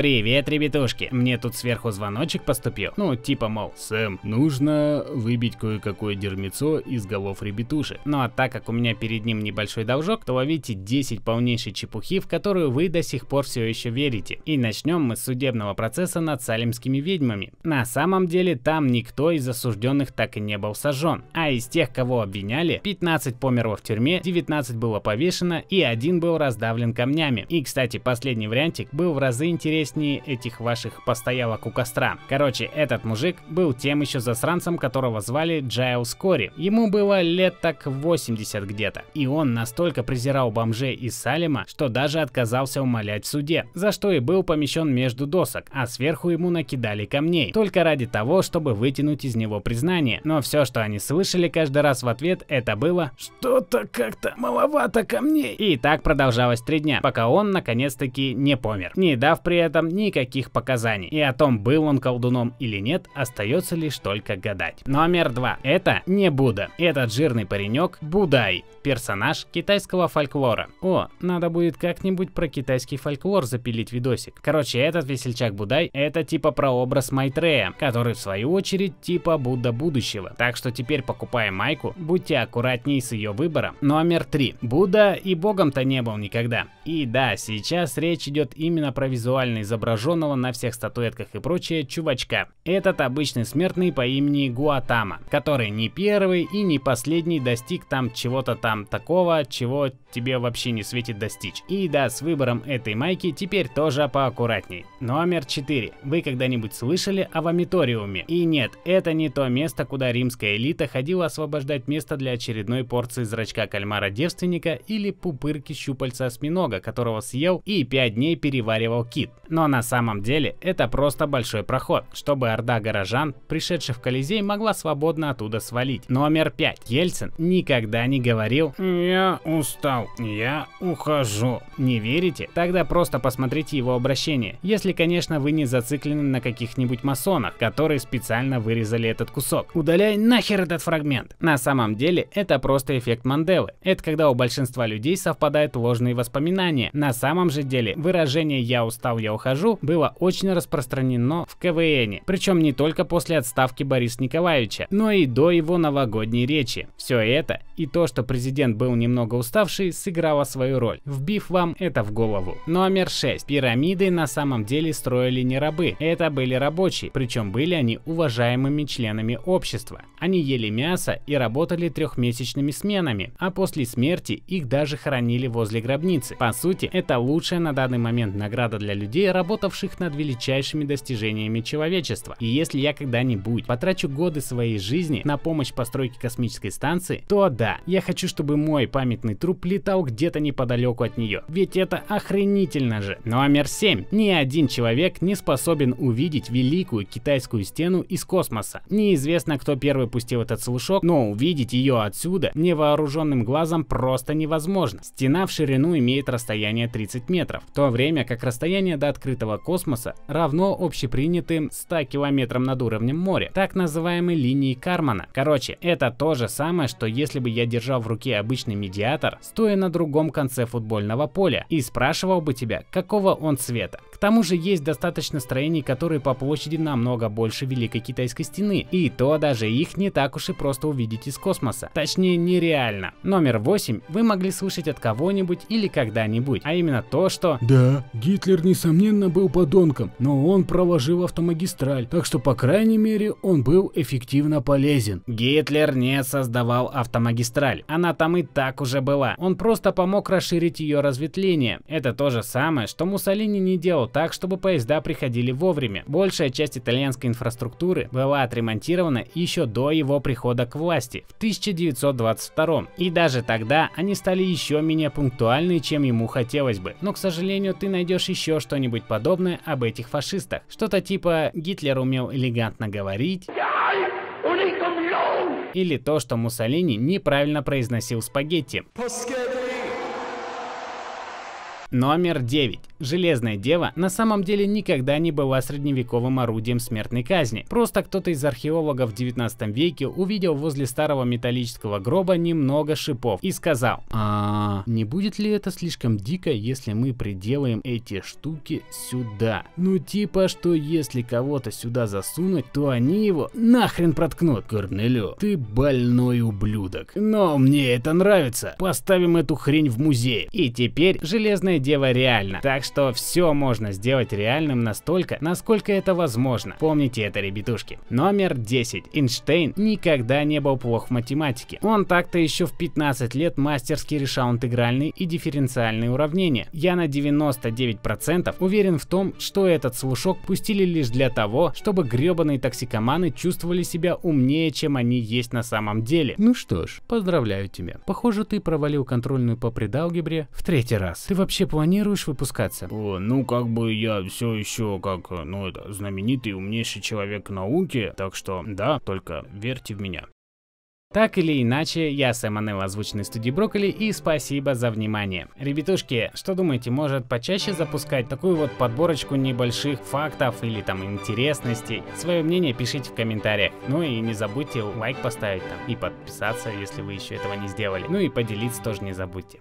Привет, ребятушки. Мне тут сверху звоночек поступил. Ну, типа, мол, Сэм, нужно выбить кое-какое дерьмецо из голов ребятушек. Ну а так как у меня перед ним небольшой должок, то ловите 10 полнейшей чепухи, в которую вы до сих пор все еще верите. И начнем мы с судебного процесса над салемскими ведьмами. На самом деле там никто из осужденных так и не был сожжен. А из тех, кого обвиняли, 15 померло в тюрьме, 19 было повешено и один был раздавлен камнями. И, кстати, последний вариантик был в разы интереснее этих ваших посиделок у костра. Короче, этот мужик был тем еще засранцем, которого звали Джайлс Кори. Ему было лет так 80 где-то. И он настолько презирал бомжей из Салема, что даже отказался умолять в суде, за что и был помещен между досок, а сверху ему накидали камней, только ради того, чтобы вытянуть из него признание. Но все, что они слышали каждый раз в ответ, это было «Что-то как-то маловато камней». И так продолжалось три дня, пока он наконец-таки не помер, не дав при этом никаких показаний. И о том, был он колдуном или нет, остается лишь только гадать. Номер два. Это не Будда. Этот жирный паренек Будай, персонаж китайского фольклора. О, надо будет как-нибудь про китайский фольклор запилить видосик. Короче, этот весельчак Будай это типа прообраз Майтрея, который в свою очередь типа Будда будущего. Так что теперь покупая майку, будьте аккуратней с ее выбором. Номер три. Будда и богом-то не был никогда. И да, сейчас речь идет именно про изображенного на всех статуэтках и прочее чувачка. Этот обычный смертный по имени Гуатама, который не первый и не последний достиг там чего-то там такого, чего тебе вообще не светит достичь. И да, с выбором этой майки теперь тоже поаккуратней. Номер 4. Вы когда-нибудь слышали о вомиториуме? И нет, это не то место, куда римская элита ходила освобождать место для очередной порции зрачка кальмара-девственника или пупырки щупальца осьминога, которого съел и 5 дней переваривал кит. Но на самом деле это просто большой проход, чтобы орда горожан, пришедших в Колизей, могла свободно оттуда свалить. Номер 5. Ельцин никогда не говорил «Я устал, я ухожу». Не верите? Тогда просто посмотрите его обращение. Если, конечно, вы не зациклены на каких-нибудь масонах, которые специально вырезали этот кусок. Удаляй нахер этот фрагмент. На самом деле это просто эффект Манделы. Это когда у большинства людей совпадают ложные воспоминания. На самом же деле выражение «я устал, я ухожу» было очень распространено в КВН. Причем не только после отставки Бориса Николаевича, но и до его новогодней речи. Все это и то, что президент был немного уставший, сыграло свою роль, вбив вам это в голову. Номер 6. Пирамиды на самом деле строили не рабы. Это были рабочие, причем были они уважаемыми членами общества. Они ели мясо и работали трехмесячными сменами, а после смерти их даже хоронили возле гробницы. По сути, это лучшая на данный момент награда для людей, работавших над величайшими достижениями человечества. И если я когда-нибудь потрачу годы своей жизни на помощь постройке космической станции, то да, я хочу, чтобы мой памятный труп летал где-то неподалеку от нее. Ведь это охренительно же. Номер 7. Ни один человек не способен увидеть великую китайскую стену из космоса. Неизвестно, кто первый пустил этот слушок, но увидеть ее отсюда невооруженным глазом просто невозможно. Стена в ширину имеет расстояние 30 метров, в то время как расстояние до открытого космоса равно общепринятым 100 километрам над уровнем моря, так называемой линии Кармана. Короче, это то же самое, что если бы я держал в руке обычный медиатор, стоя на другом конце футбольного поля, и спрашивал бы тебя, какого он цвета. К тому же есть достаточно строений, которые по площади намного больше Великой Китайской стены, и то даже их не так уж и просто увидеть из космоса. Точнее, нереально. Номер 8 вы могли слышать от кого-нибудь или когда-нибудь, а именно то, что Да, Гитлер несомненно был подонком, но он проложил автомагистраль, так что по крайней мере он был эффективно полезен. Гитлер не создавал автомагистраль, она там и так уже была. Он просто помог расширить ее разветвление. Это то же самое, что Муссолини не делал так, чтобы поезда приходили вовремя. Большая часть итальянской инфраструктуры была отремонтирована еще до его прихода к власти в 1922 и даже тогда они стали еще менее пунктуальны, чем ему хотелось бы. Но, к сожалению, ты найдешь еще что-нибудь подобное об этих фашистах. Что-то типа Гитлер умел элегантно говорить. Или то, что Муссолини неправильно произносил спагетти. Номер 9. Железная дева на самом деле никогда не была средневековым орудием смертной казни. Просто кто-то из археологов в 19 веке увидел возле старого металлического гроба немного шипов и сказал, а не будет ли это слишком дико, если мы приделаем эти штуки сюда? Ну типа, что если кого-то сюда засунуть, то они его нахрен проткнут. Корнелю, ты больной ублюдок. Но мне это нравится. Поставим эту хрень в музей. И теперь Железная Дева реально. Так что все можно сделать реальным настолько, насколько это возможно. Помните это, ребятушки. Номер 10. Эйнштейн никогда не был плох в математике. Он так-то еще в 15 лет мастерски решал интегральные и дифференциальные уравнения. Я на 99% уверен в том, что этот слушок пустили лишь для того, чтобы гребаные токсикоманы чувствовали себя умнее, чем они есть на самом деле. Ну что ж, поздравляю тебя. Похоже, ты провалил контрольную по предалгебре в третий раз. Ты вообще планируешь выпускаться? О, ну как бы я все еще как, ну это, знаменитый умнейший человек науки, так что да, только верьте в меня. Так или иначе, я Сэм Анелл, озвученный студии Брокколи, и спасибо за внимание. Ребятушки, что думаете, может почаще запускать такую вот подборочку небольших фактов или там интересностей? Свое мнение пишите в комментариях. Ну и не забудьте лайк поставить там и подписаться, если вы еще этого не сделали. Ну и поделиться тоже не забудьте.